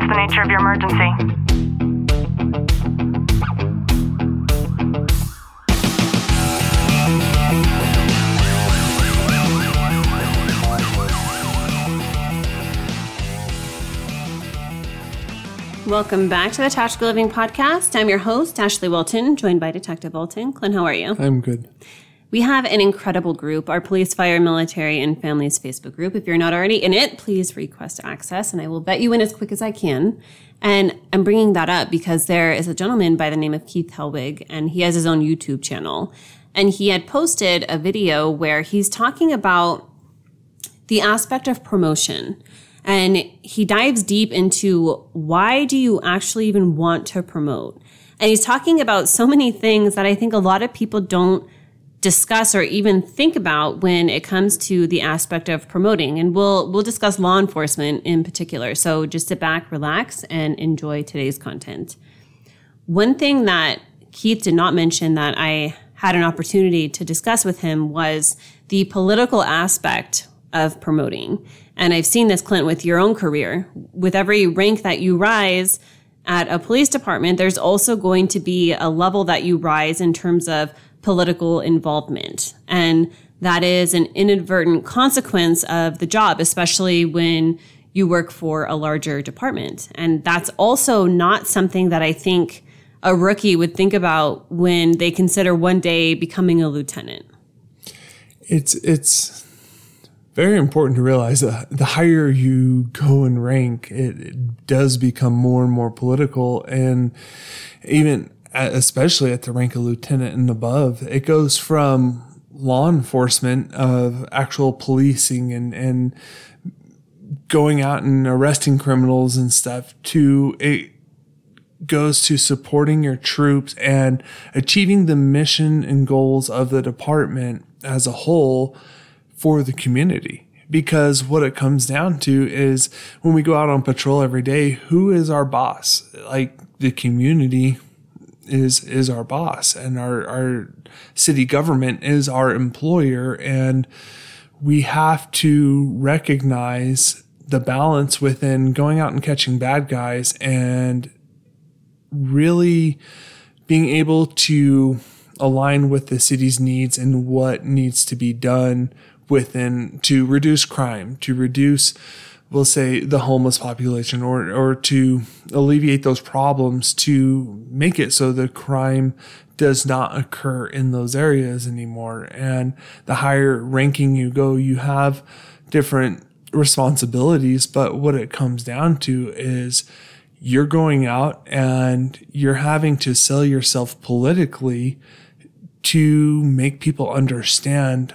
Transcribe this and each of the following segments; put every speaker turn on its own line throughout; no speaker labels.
What's the nature of your emergency?
Welcome back to the Tactical Living Podcast. I'm your host, Ashley Wilton, joined by Detective Wilton. Clint, how are you?
I'm good.
We have an incredible group, our police, fire, military, and families Facebook group. If you're not already in it, please request access and I will vet you in as quick as I can. And I'm bringing that up because there is a gentleman by the name of Keith Helwig and he has his own YouTube channel. And he had posted a video where he's talking about the aspect of promotion. And he dives deep into why do you actually even want to promote? And he's talking about so many things that I think a lot of people don't discuss or even think about when it comes to the aspect of promoting. And we'll we'll discuss law enforcement in particular. So just sit back, relax, and enjoy today's content. One thing that Keith did not mention that I had an opportunity to discuss with him was the political aspect of promoting. And I've seen this, Clint, with your own career. With every rank that you rise at a police department, there's also going to be a level that you rise in terms of political involvement. And that is an inadvertent consequence of the job, especially when you work for a larger department. And that's also not something that I think a rookie would think about when they consider one day becoming a lieutenant.
It's it's very important to realize that the higher you go in rank, it, it does become more and more political, and even especially at the rank of lieutenant and above, it goes from law enforcement of actual policing and and going out and arresting criminals and stuff to it goes to supporting your troops and achieving the mission and goals of the department as a whole for the community. Because what it comes down to is when we go out on patrol every day, who is our boss? Like the community is is our boss and our, our city government is our employer. And we have to recognize the balance within going out and catching bad guys and really being able to align with the city's needs and what needs to be done within to reduce crime, to reduce, we'll say, the homeless population, or or to alleviate those problems, to make it so the crime does not occur in those areas anymore. And the higher ranking you go, you have different responsibilities, but what it comes down to is you're going out and you're having to sell yourself politically to make people understand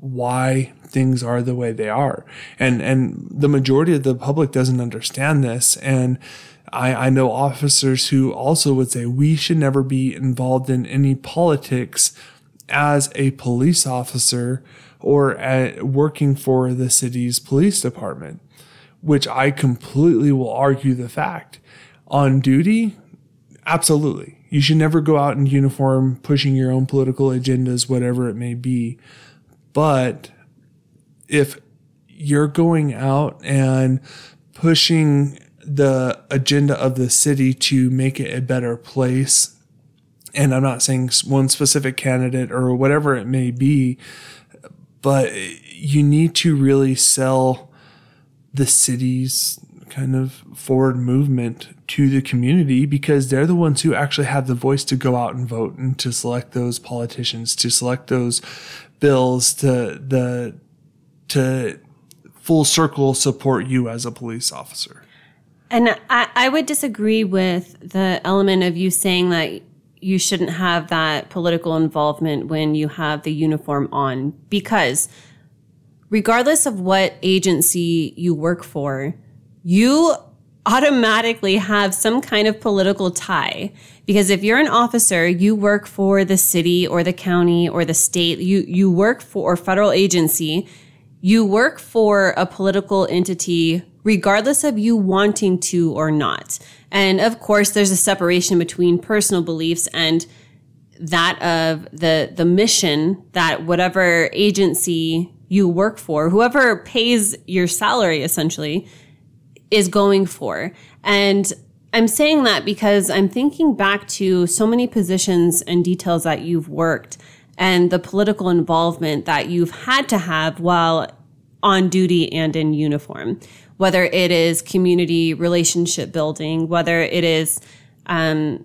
why things are the way they are. And and the majority of the public doesn't understand this. And I, I know officers who also would say we should never be involved in any politics as a police officer or at working for the city's police department which I completely will argue the fact. On duty, absolutely. You should never go out in uniform pushing your own political agendas, whatever it may be. But if you're going out and pushing the agenda of the city to make it a better place, and I'm not saying one specific candidate or whatever it may be, but you need to really sell the city's kind of forward movement to the community because they're the ones who actually have the voice to go out and vote and to select those politicians, to select those bills, to the to full circle support you as a police officer.
And I, I would disagree with the element of you saying that you shouldn't have that political involvement when you have the uniform on because regardless of what agency you work for, you automatically have some kind of political tie. Because if you're an officer, you work for the city or the county or the state, you, you work for a federal agency, you work for a political entity, regardless of you wanting to or not. And of course, there's a separation between personal beliefs and that of the, the mission that whatever agency you work for, whoever pays your salary essentially, is going for. And I'm saying that because I'm thinking back to so many positions and details that you've worked and the political involvement that you've had to have while on duty and in uniform, whether it is community relationship building, whether it is um,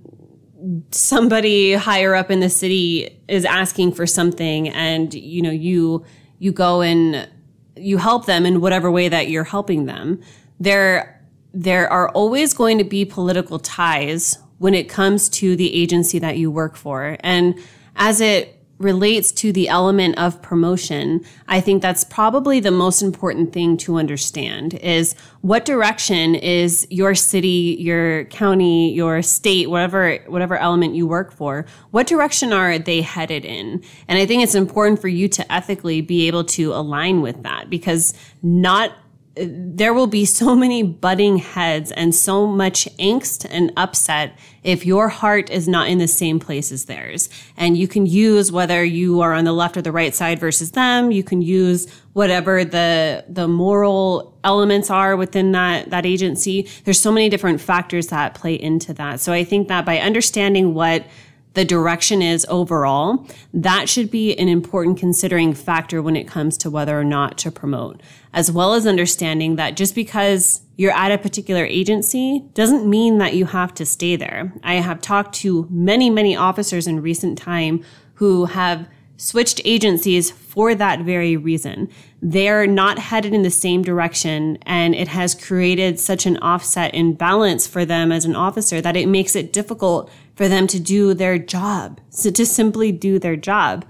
somebody higher up in the city is asking for something and you know you you go and you help them in whatever way that you're helping them there there are always going to be political ties when it comes to the agency that you work for and as it relates to the element of promotion, I think that's probably the most important thing to understand is what direction is your city, your county, your state, whatever whatever element you work for, what direction are they headed in? And I think it's important for you to ethically be able to align with that because not there will be so many butting heads and so much angst and upset if your heart is not in the same place as theirs. And you can use whether you are on the left or the right side versus them. You can use whatever the, the moral elements are within that, that agency. There's so many different factors that play into that. So I think that by understanding what the direction is overall, that should be an important considering factor when it comes to whether or not to promote, as well as understanding that just because you're at a particular agency doesn't mean that you have to stay there. I have talked to many, many officers in recent time who have switched agencies for that very reason. They're not headed in the same direction and it has created such an offset in balance for them as an officer that it makes it difficult for them to do their job, so to simply do their job.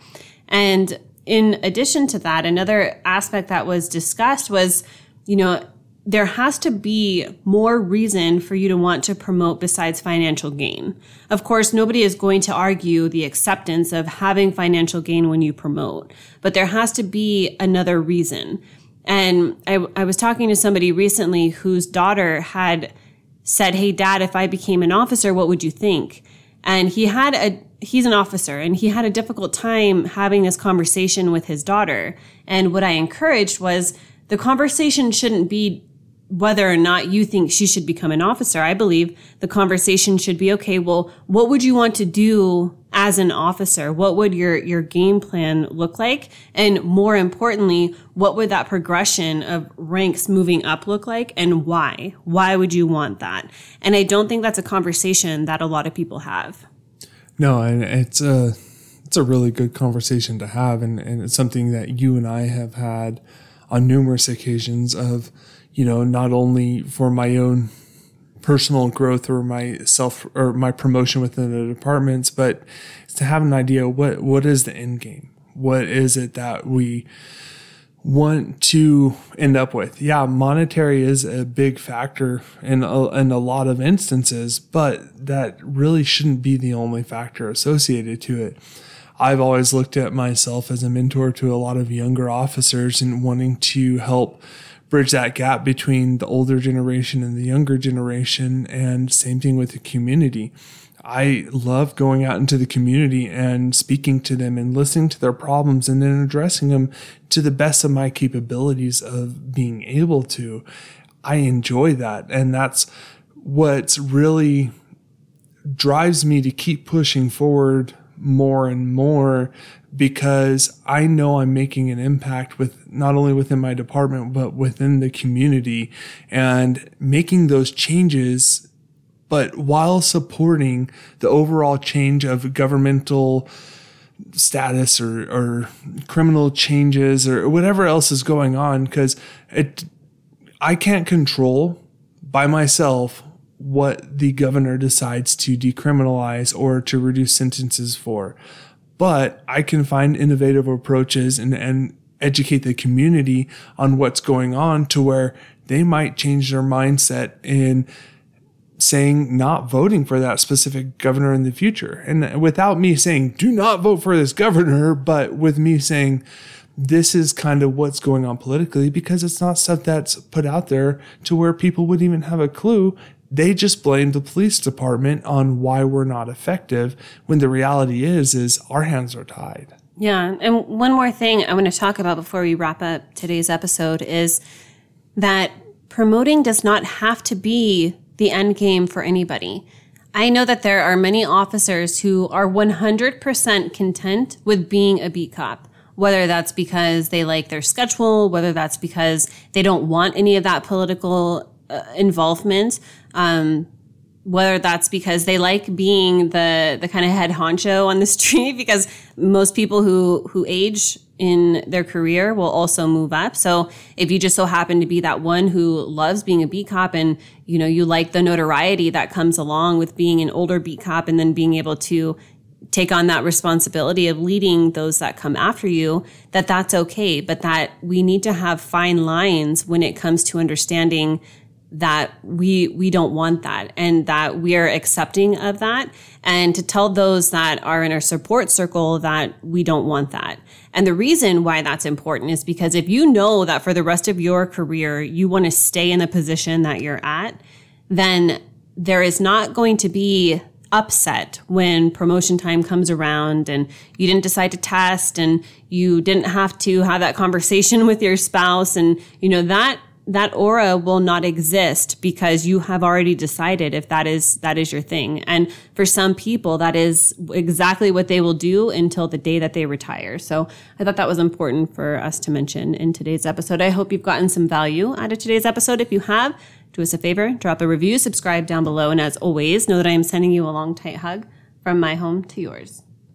And in addition to that, another aspect that was discussed was, you know, there has to be more reason for you to want to promote besides financial gain. Of course, nobody is going to argue the acceptance of having financial gain when you promote, but there has to be another reason. And I, I was talking to somebody recently whose daughter had said, Hey, dad, if I became an officer, what would you think? And he had a, he's an officer and he had a difficult time having this conversation with his daughter. And what I encouraged was the conversation shouldn't be whether or not you think she should become an officer. I believe the conversation should be, okay, well, what would you want to do as an officer? What would your, your game plan look like? And more importantly, what would that progression of ranks moving up look like and why? Why would you want that? And I don't think that's a conversation that a lot of people have.
No, and it's a, it's a really good conversation to have. And, and it's something that you and I have had on numerous occasions of, you know, not only for my own personal growth or my self or my promotion within the departments, but to have an idea what what is the end game? What is it that we want to end up with? Yeah, monetary is a big factor in a, in a lot of instances, but that really shouldn't be the only factor associated to it. I've always looked at myself as a mentor to a lot of younger officers and wanting to help bridge that gap between the older generation and the younger generation and same thing with the community. I love going out into the community and speaking to them and listening to their problems and then addressing them to the best of my capabilities of being able to. I enjoy that and that's what's really drives me to keep pushing forward more and more because I know I'm making an impact with not only within my department, but within the community and making those changes, but while supporting the overall change of governmental status or, or criminal changes or whatever else is going on. Cause it, I can't control by myself what the governor decides to decriminalize or to reduce sentences for but I can find innovative approaches and, and educate the community on what's going on to where they might change their mindset in saying not voting for that specific governor in the future. And without me saying, do not vote for this governor, but with me saying, this is kind of what's going on politically because it's not stuff that's put out there to where people would even have a clue. They just blame the police department on why we're not effective when the reality is is our hands are tied.
Yeah, and one more thing I want to talk about before we wrap up today's episode is that promoting does not have to be the end game for anybody. I know that there are many officers who are 100% content with being a beat cop, whether that's because they like their schedule, whether that's because they don't want any of that political involvement. Um, whether that's because they like being the the kind of head honcho on the street because most people who who age in their career will also move up. So if you just so happen to be that one who loves being a beat cop and you know you like the notoriety that comes along with being an older beat cop and then being able to take on that responsibility of leading those that come after you that that's okay but that we need to have fine lines when it comes to understanding that we we don't want that and that we are accepting of that and to tell those that are in our support circle that we don't want that. And the reason why that's important is because if you know that for the rest of your career you want to stay in the position that you're at then there is not going to be upset when promotion time comes around and you didn't decide to test and you didn't have to have that conversation with your spouse and you know that that aura will not exist because you have already decided if that is that is your thing. And for some people that is exactly what they will do until the day that they retire. So i thought that was important for us to mention in today's episode. I hope you've gotten some value out of today's episode. If you have do us a favor drop a review subscribe down below. And as always know that i am sending you a long tight hug from my home to yours